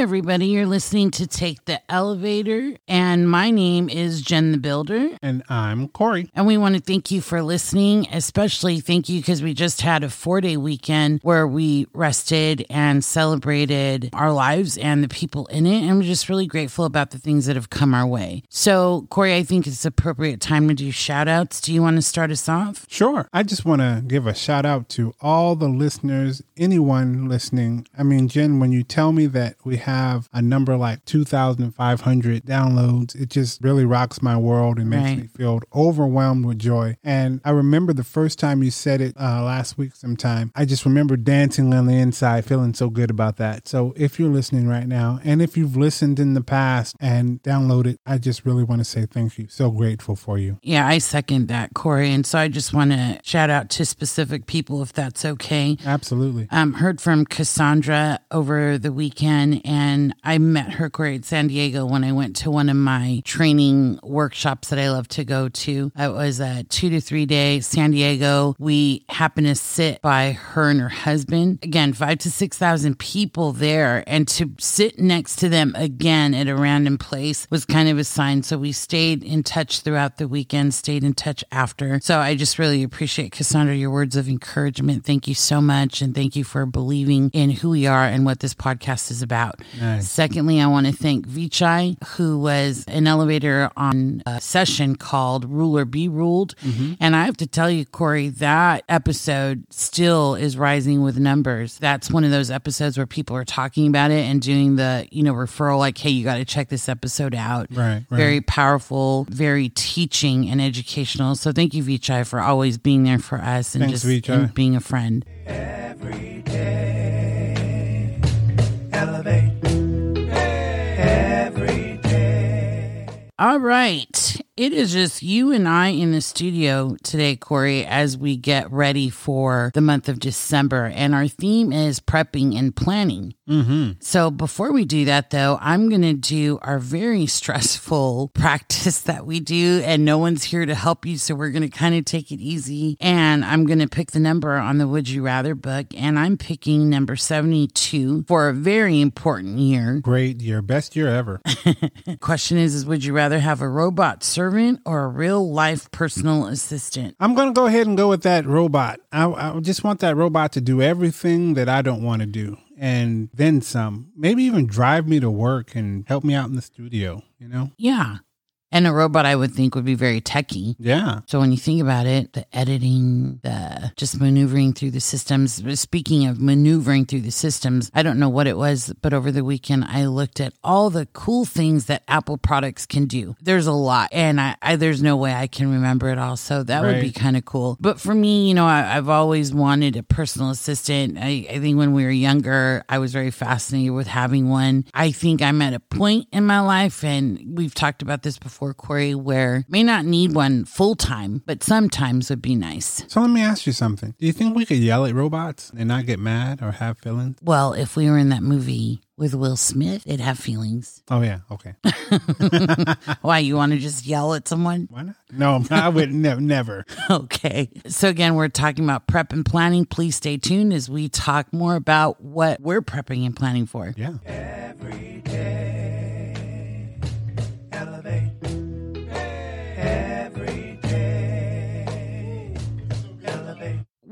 everybody. You're listening to Take the Elevator, and my name is Jen the Builder. And I'm Corey. And we want to thank you for listening, especially thank you because we just had a four day weekend where we rested and celebrated our lives and the people in it. And we're just really grateful about the things that have come our way. So, Corey, I think it's appropriate time to do shout outs. Do you want to start us off? Sure. I just want to give a shout out to all the listeners, anyone listening. I mean, Jen, when you tell me that we have a number like 2,500 downloads, it just really rocks my world and makes Right. me feel overwhelmed with joy. And I remember the first time you said it uh, last week sometime, I just remember dancing on the inside, feeling so good about that. So if you're listening right now, and if you've listened in the past and downloaded, I just really want to say thank you. So grateful for you. Yeah, I second that, Corey. And so I just want to shout out to specific people if that's okay. Absolutely. um, heard from Cassandra over the weekend, and I met her great San Diego when I went to one of my training workshops that I love to go to. It was a two to three day San Diego. We happened to sit by her and her husband. Again, five to 6,000 people there, and to sit next to them again at a random place was kind of a sign. So we stayed in touch throughout the weekend, stayed in touch after. So I just really appreciate, Cassandra, your words of encouragement. Thank you so much. And thank you for believing in who we are and what this podcast is about. Nice. Secondly, I want to thank Vichai, who was an elevator on a session called Ruler Be Ruled. Mm-hmm. And I have to tell you, Corey, that episode still is rising with numbers. That's one of those episodes where people are talking about it and doing the, you know, referral like, hey, you got to check this episode out. Right, right. Very powerful, very teaching and educational. So thank you, Vichai, for always being there for us and Thanks, just and being a friend. Every day, All right. It is just you and I in the studio today, Corey, as we get ready for the month of December. And our theme is prepping and planning. Mm-hmm. So before we do that, though, I'm going to do our very stressful practice that we do, and no one's here to help you. So we're going to kind of take it easy. And I'm going to pick the number on the Would You Rather book, and I'm picking number 72 for a very important year. Great year. Best year ever. Question is, is would you rather have a robot servant or a real life personal assistant? I'm going to go ahead and go with that robot. I, I just want that robot to do everything that I don't want to do and then some. Maybe even drive me to work and help me out in the studio, you know? Yeah. And a robot I would think would be very techy. Yeah. So when you think about it, the editing, the just maneuvering through the systems. Speaking of maneuvering through the systems, I don't know what it was, but over the weekend I looked at all the cool things that Apple products can do. There's a lot, and I, I there's no way I can remember it all. So that would be kind of cool. But for me, you know, I, I've always wanted a personal assistant. I, I think when we were younger, I was very fascinated with having one. I think I'm at a point in my life, and we've talked about this before, Corey, where may not need one full time, but sometimes would be nice. So let me ask you something. Do you think we could yell at robots and not get mad or have feelings? Well, if we were in that movie with Will Smith, it'd have feelings. Oh, yeah. Okay. Why, you want to just yell at someone? Why not? No, I would never, never. Okay. So, again, we're talking about prep and planning. Please stay tuned as we talk more about what we're prepping and planning for. Yeah. Every day,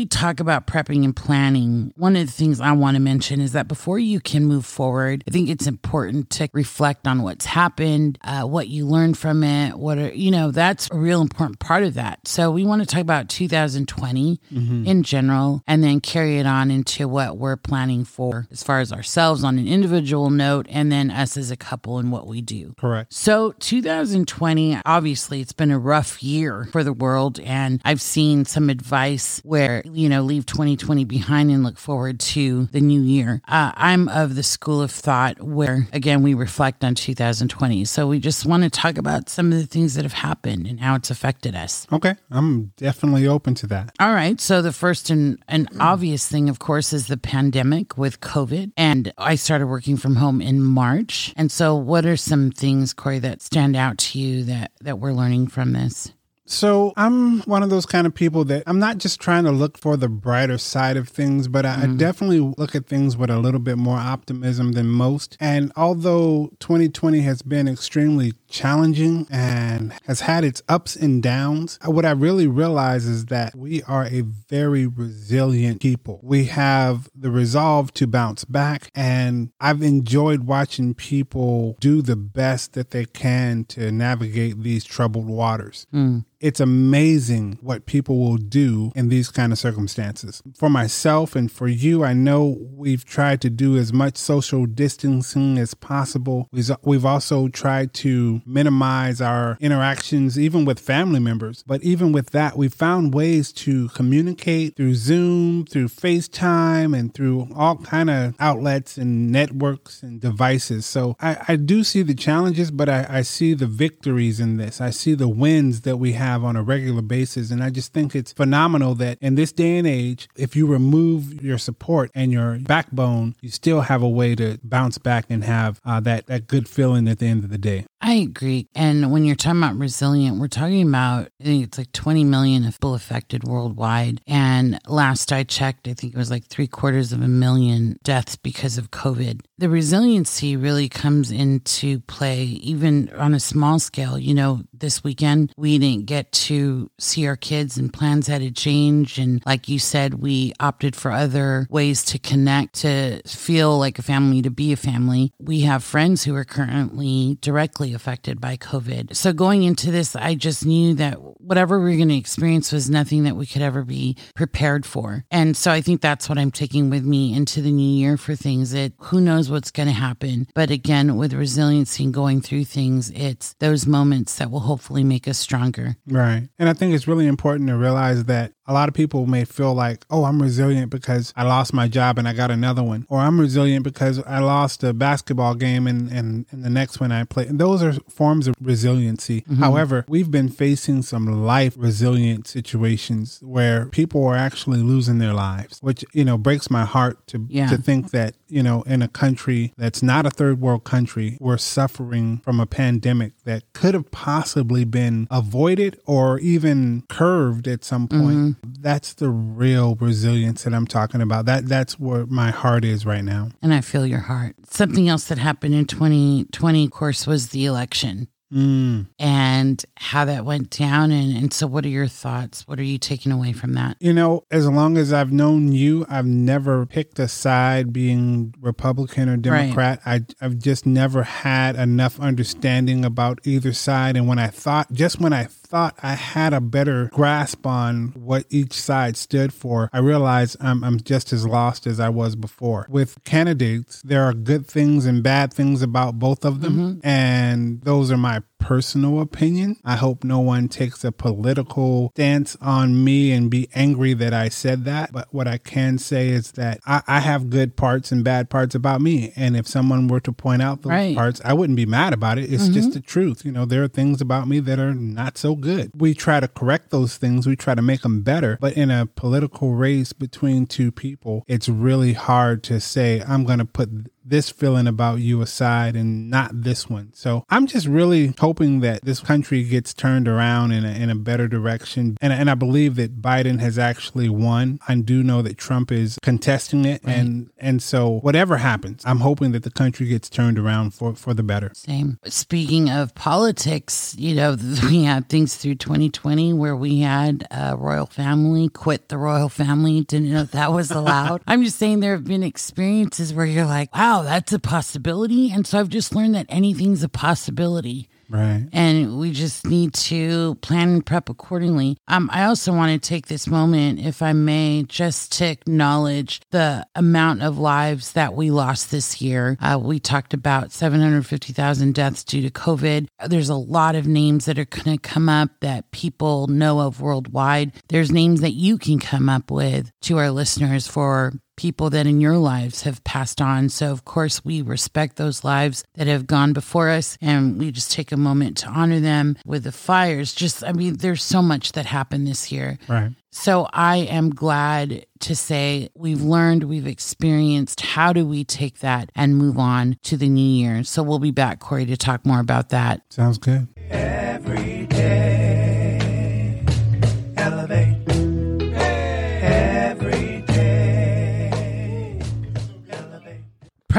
we talk about prepping and planning, one of the things I want to mention is that before you can move forward, I think it's important to reflect on what's happened, uh, what you learned from it, what are, you know, that's a real important part of that. So we want to talk about 2020 in general and then carry it on into what we're planning for as far as ourselves on an individual note and then us as a couple and what we do. Correct. So, 2020, obviously, it's been a rough year for the world. And I've seen some advice where, you know, leave 2020 behind and look forward to the new year. Uh, I'm of the school of thought where, again, we reflect on 2020. So, we just want to talk about some of the things that have happened and how it's affected us. Okay. I'm definitely open to that. All right. So the first and an obvious thing, of course, is the pandemic with COVID. And I started working from home in March. And so what are some things, Corey, that stand out to you that, that we're learning from this? So I'm one of those kind of people that I'm not just trying to look for the brighter side of things, but I, I mm-hmm. definitely look at things with a little bit more optimism than most. And although 2020 has been extremely challenging and has had its ups and downs, uh, what I really realize is that we are a very resilient people. We have the resolve to bounce back, and I've enjoyed watching people do the best that they can to navigate these troubled waters hmm. It's amazing what people will do in these kind of circumstances. For myself and for you, I know we've tried to do as much social distancing as possible. We've also tried to minimize our interactions, even with family members. But even with that, we found ways to communicate through Zoom, through FaceTime, and through all kind of outlets and networks and devices. So I, I do see the challenges, but I, I see the victories in this. I see the wins that we have on a regular basis. And I just think it's phenomenal that in this day and age, if you remove your support and your backbone, you still have a way to bounce back and have uh, that, that good feeling at the end of the day. I agree. And when you're talking about resilient, we're talking about, I think it's like 20 million people affected worldwide. And last I checked, I think it was like three quarters of a million deaths because of COVID. The resiliency really comes into play even on a small scale. You know, this weekend we didn't get to see our kids and plans had to change. And like you said, we opted for other ways to connect, to feel like a family, to be a family. We have friends who are currently directly affected by COVID. So going into this, I just knew that whatever we are going to experience was nothing that we could ever be prepared for. And so I think that's what I'm taking with me into the new year for things that who knows what's going to happen. But again, with resiliency and going through things, it's those moments that will hopefully make us stronger. Right. And I think it's really important to realize that a lot of people may feel like, oh, I'm resilient because I lost my job and I got another one. Or I'm resilient because I lost a basketball game and, and, and the next one I play. And those are forms of resiliency. Mm-hmm. However, we've been facing some life resilient situations where people are actually losing their lives, which, you know, breaks my heart to, Yeah. to think that, you know, in a country that's not a third world country, we're suffering from a pandemic that could have possibly been avoided or even curved at some point. Mm-hmm. That's the real resilience that I'm talking about. That that's where my heart is right now. And I feel your heart. Something else that happened in 2020, of course, was the election. Mm. and how that went down. And, and so, what are your thoughts? What are you taking away from that? You know, as long as I've known you, I've never picked a side being Republican or Democrat. I, I've just never had enough understanding about either side. And when I thought, just when I thought I had a better grasp on what each side stood for, I realized I'm, I'm just as lost as I was before. With candidates, there are good things and bad things about both of them. Mm-hmm. And those are my personal opinion. I hope no one takes a political stance on me and be angry that I said that. But what I can say is that I, I have good parts and bad parts about me. And if someone were to point out those Right. parts, I wouldn't be mad about it. It's just mm-hmm. the truth. You know, there are things about me that are not so good. We try to correct those things, we try to make them better. But in a political race between two people, it's really hard to say, I'm going to put this feeling about you aside and not this one. So I'm just really hoping that this country gets turned around in a, in a better direction. And, and I believe that Biden has actually won. I do know that Trump is contesting it. And, and so whatever happens, I'm hoping that the country gets turned around for, for the better. Same. Speaking of politics, you know, we had things through 2020 where we had a royal family quit the royal family. Didn't know that was allowed. I'm just saying there have been experiences where you're like, wow, that's a possibility. And so I've just learned that anything's a possibility. Right. and we just need to plan and prep accordingly. Um, I also want to take this moment, if I may, just to acknowledge the amount of lives that we lost this year. Uh, we talked about 750,000 deaths due to COVID. There's a lot of names that are going to come up that people know of worldwide. There's names that you can come up with to our listeners for people that in your lives have passed on. So, of course, we respect those lives that have gone before us and we just take a moment to honor them with the fires. Just, I mean, there's so much that happened this year. Right. So, I am glad to say we've learned, we've experienced. How do we take that and move on to the new year? So, we'll be back, Corey, to talk more about that. Sounds good. every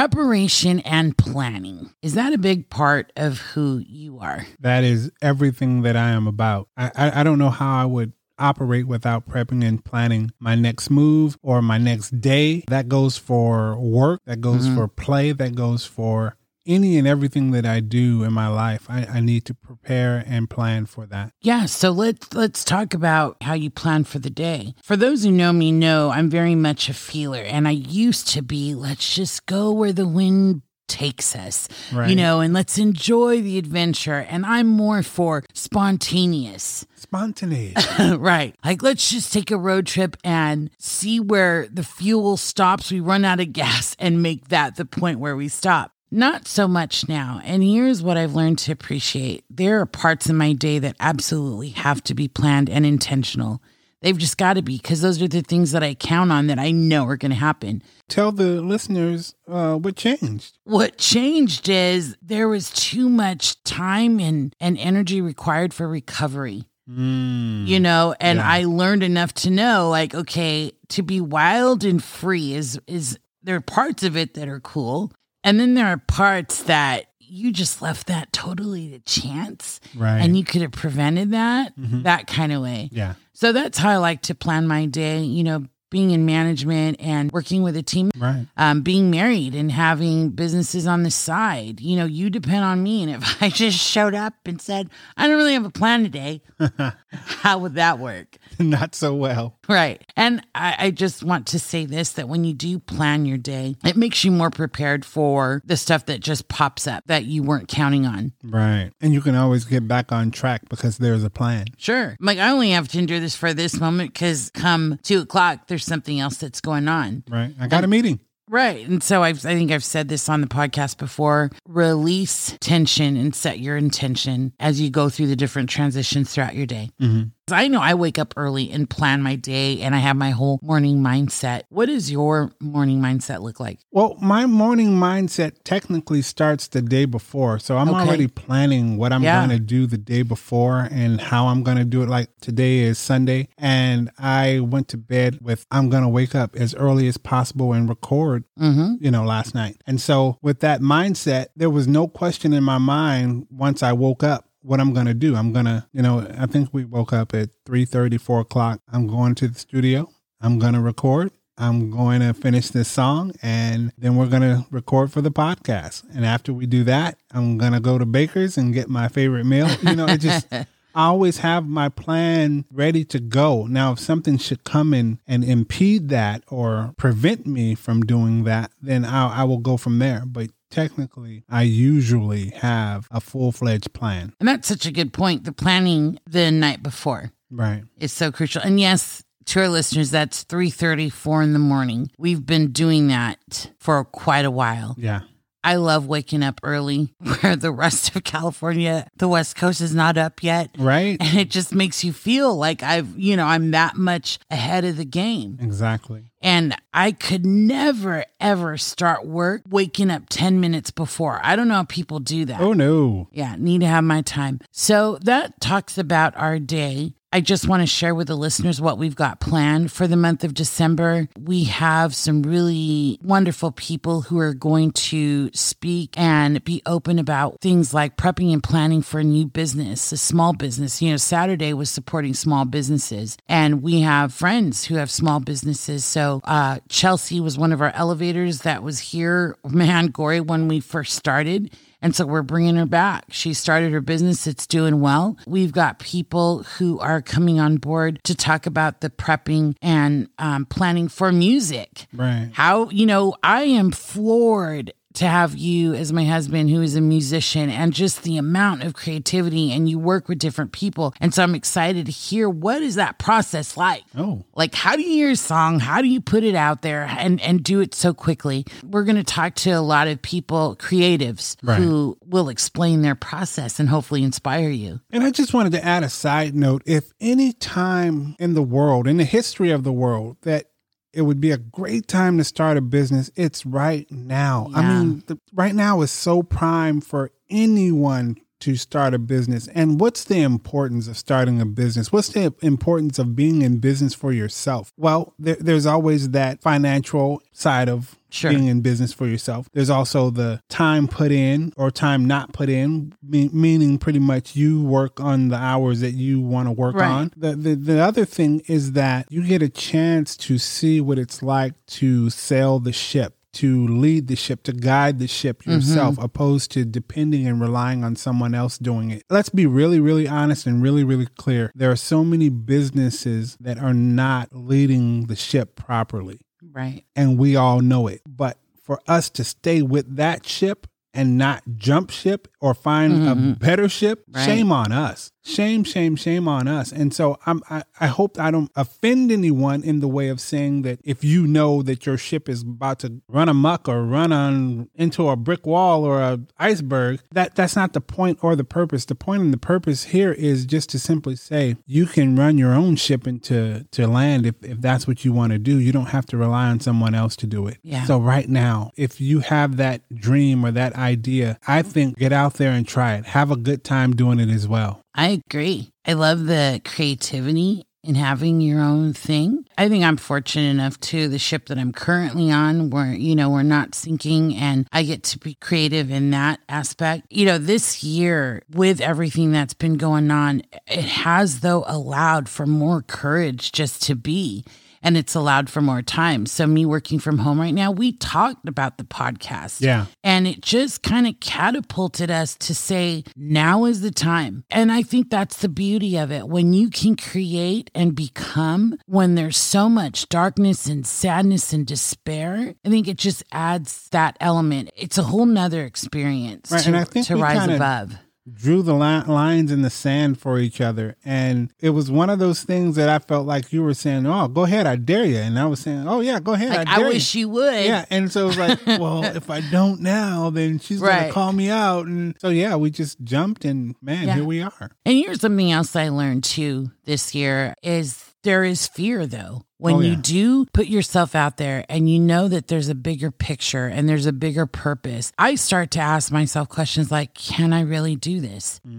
preparation and planning. Is that a big part of who you are? That is everything that I am about. I, I, I don't know how I would operate without prepping and planning my next move or my next day. That goes for work, that goes mm-hmm. for play, that goes for any and everything that I do in my life. I, I need to prepare and plan for that. Yeah, so let's let's talk about how you plan for the day. For those who know me know I'm very much a feeler and I used to be let's just go where the wind takes us. right. You know, and let's enjoy the adventure and I'm more for spontaneous. Spontaneous. right. Like, let's just take a road trip and see where the fuel stops. We run out of gas and make that the point where we stop. Not so much now. And here's what I've learned to appreciate there are parts in my day that absolutely have to be planned and intentional. They've just got to be because those are the things that I count on that I know are going to happen. Tell the listeners uh, what changed. What changed is there was too much time and, and energy required for recovery. Mm. you know and Yeah. i learned enough to know like okay to be wild and free is is there are parts of it that are cool and then there are parts that you just left that totally to chance Right. and you could have prevented that Mhm. that kind of way yeah. so that's how i like to plan my day you know being in management and working with a team Right. um, being married and having businesses on the side. You know, you depend on me. And if I just showed up and said, I don't really have a plan today, how would that work? Not so well. Right. And I, I just want to say this that when you do plan your day, it makes you more prepared for the stuff that just pops up that you weren't counting on. Right. And you can always get back on track because there's a plan. Sure. Like, I only have to endure this for this moment because come two o'clock, there's something else that's going on. Right. I got a meeting. Right. And so I've, I think I've said this on the podcast before release tension and set your intention as you go through the different transitions throughout your day. Mm-hmm. I know I wake up early and plan my day and I have my whole morning mindset. What does your morning mindset look like? Well, my morning mindset technically starts the day before. So I'm Okay. already planning what I'm Yeah. going to do the day before and how I'm going to do it. Like today is Sunday, and I went to bed with I'm going to wake up as early as possible and record, Mm-hmm. you know, last night. And so with that mindset, there was no question in my mind once I woke up what I'm going to do. I'm going to, you know, I think we woke up at 3 4 o'clock. I'm going to the studio. I'm going to record. I'm going to finish this song and then we're going to record for the podcast. And after we do that, I'm going to go to Baker's and get my favorite meal. You know, it just, I always have my plan ready to go. Now, if something should come in and impede that or prevent me from doing that, then I, I will go from there. But technically, I usually have a full fledged plan. And that's such a good point. The planning the night before Right. is so crucial. And yes, to our listeners, that's 3 4 in the morning. We've been doing that for quite a while. Yeah. I love waking up early where the rest of California, the West Coast is not up yet. Right. And it just makes you feel like I've, you know, I'm that much ahead of the game. Exactly. And I could never, ever start work waking up 10 minutes before. I don't know how people do that. Oh, no. Yeah, need to have my time. So that talks about our day. I just want to share with the listeners what we've got planned for the month of December. We have some really wonderful people who are going to speak and be open about things like prepping and planning for a new business, a small business. You know, Saturday was supporting small businesses, and we have friends who have small businesses. So, uh, Chelsea was one of our elevators that was here, man, Corey, when we first started. And so we're bringing her back. She started her business, it's doing well. We've got people who are coming on board to talk about the prepping and um, planning for music. Right. How, you know, I am floored to have you as my husband who is a musician and just the amount of creativity and you work with different people. And so I'm excited to hear what is that process like? Oh, Like, how do you hear a song? How do you put it out there and, and do it so quickly? We're going to talk to a lot of people, creatives, Right. who will explain their process and hopefully inspire you. And I just wanted to add a side note. If any time in the world, in the history of the world, that it would be a great time to start a business, it's right now. I mean, the, right now is so prime for anyone to start a business and what's the importance of starting a business? What's the importance of being in business for yourself? Well, there, there's always that financial side of Sure. being in business for yourself. There's also the time put in or time not put in, me- meaning pretty much you work on the hours that you want to work Right. on. The, the the other thing is that you get a chance to see what it's like to sail the ship. To lead the ship, to guide the ship mm-hmm. yourself, opposed to depending and relying on someone else doing it. Let's be really, really honest and really, really clear. There are so many businesses that are not leading the ship properly Right. and we all know it. But for us to stay with that ship and not jump ship or find a mm-hmm. better ship, Right. shame on us. Shame, shame, shame on us. And so I'm, I, I hope I don't offend anyone in the way of saying that if you know that your ship is about to run amuck or run on into a brick wall or a iceberg, that that's not the point or the purpose. The point and the purpose here is just to simply say you can run your own ship into to land if, if that's what you want to do. You don't have to rely on someone else to do it. Yeah. So right now, if you have that dream or that idea, I think get out there and try it. Have a good time doing it as well. I agree. I love the creativity in having your own thing. I think I'm fortunate enough too. The ship that I'm currently on, where you know we're not sinking, and I get to be creative in that aspect. You know, this year with everything that's been going on, it has though allowed for more courage just to be. And it's allowed for more time. So, me working from home right now, we talked about the podcast. Yeah. And it just kind of catapulted us to say, now is the time. And I think that's the beauty of it. When you can create and become, when there's so much darkness and sadness and despair, I think it just adds that element. It's a whole nother experience Right, to, and I think to rise kinda- above. Drew the li- lines in the sand for each other. And it was one of those things that I felt like you were saying, Oh, go ahead, I dare you. And I was saying, Oh, yeah, go ahead. Like, I I wish you. you would. Yeah. And so it was like, Well, if I don't now, then she's going to call me out. And so, yeah, we just jumped and man, Yeah. here we are. And here's something else I learned too this year is there is fear though. When Oh, you do put yourself out there and you know that there's a bigger picture and there's a bigger purpose, I start to ask myself questions like, can I really do this? You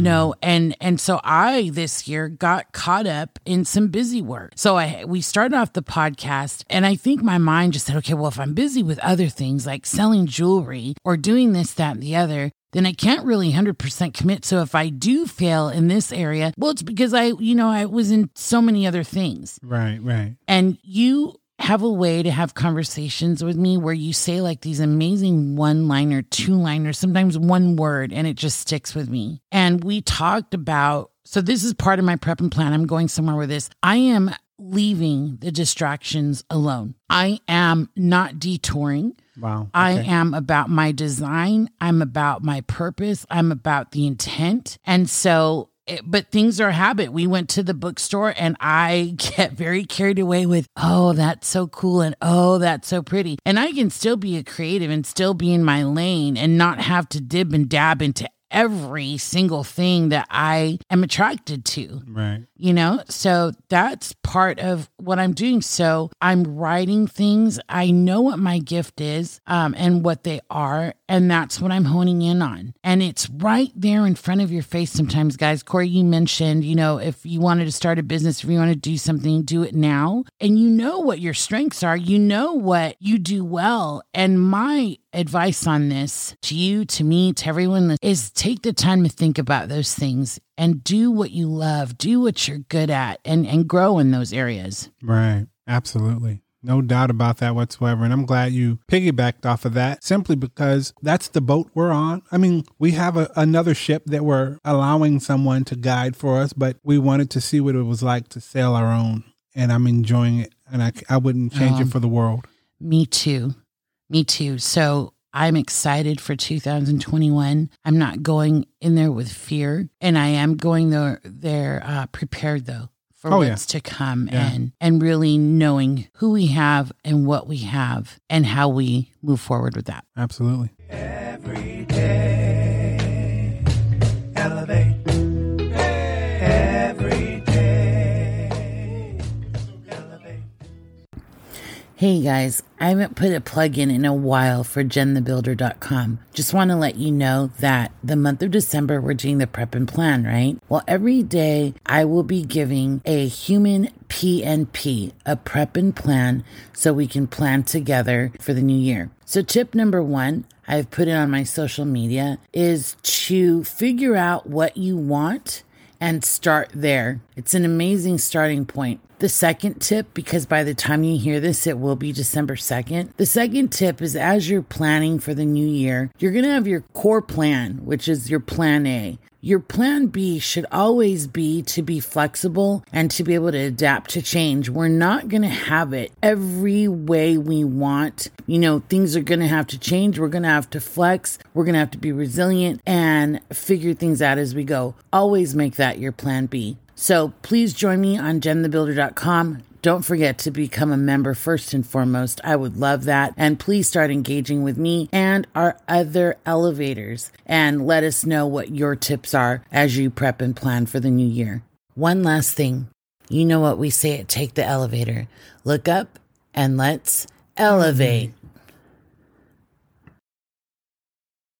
mm. know, and and so I this year got caught up in some busy work. So I we started off the podcast and I think my mind just said, okay, well, if I'm busy with other things like selling jewelry or doing this, that, and the other, then I can't really 100% commit. So if I do fail in this area, well, it's because I, you know, I was in so many other things. Right, right. And you have a way to have conversations with me where you say like these amazing one liner, two liners, sometimes one word, and it just sticks with me. And we talked about, so this is part of my prep and plan. I'm going somewhere with this. I am leaving the distractions alone. I am not detouring. Wow. I am about my design. I'm about my purpose. I'm about the intent. And so, it, but things are a habit. We went to the bookstore and I get very carried away with, oh, that's so cool. And oh, that's so pretty. And I can still be a creative and still be in my lane and not have to dib and dab into every single thing that I am attracted to Right. you know? So that's part of what i'm doing. So i'm writing things. I know what my gift is um, and what they are and that's what i'm honing in on. And it's right there in front of your face sometimes guys. Corey you mentioned you know if you wanted to start a business if you want to do something do it now. And you know what your strengths are. You know what you do well. And my advice on this to you, to me, to everyone is take the time to think about those things and do what you love, do what you're good at, and, and grow in those areas. Right. Absolutely. No doubt about that whatsoever. And I'm glad you piggybacked off of that simply because that's the boat we're on. I mean, we have a, another ship that we're allowing someone to guide for us, but we wanted to see what it was like to sail our own. And I'm enjoying it. And I, I wouldn't change it Um, for the world. Me too. Me too. So I'm excited for 2021. I'm not going in there with fear, and I am going there, there uh, prepared though for Oh, yeah. what's to come, Yeah. and and really knowing who we have and what we have and how we move forward with that. Absolutely. Every day, Hey guys, I haven't put a plug in in a while for jenthebuilder.com. Just want to let you know that the month of December, we're doing the prep and plan, right? Well, every day I will be giving a human PNP, a prep and plan, so we can plan together for the new year. So, tip number one, I've put it on my social media, is to figure out what you want and start there. It's an amazing starting point. The second tip, because by the time you hear this, it will be December 2nd. The second tip is as you're planning for the new year, you're going to have your core plan, which is your plan A. Your plan B should always be to be flexible and to be able to adapt to change. We're not going to have it every way we want. You know, things are going to have to change. We're going to have to flex. We're going to have to be resilient and figure things out as we go. Always make that your plan B. So please join me on jenthebuilder.com. Don't forget to become a member first and foremost. I would love that. And please start engaging with me and our other elevators and let us know what your tips are as you prep and plan for the new year. One last thing. You know what we say at Take the Elevator look up and let's elevate.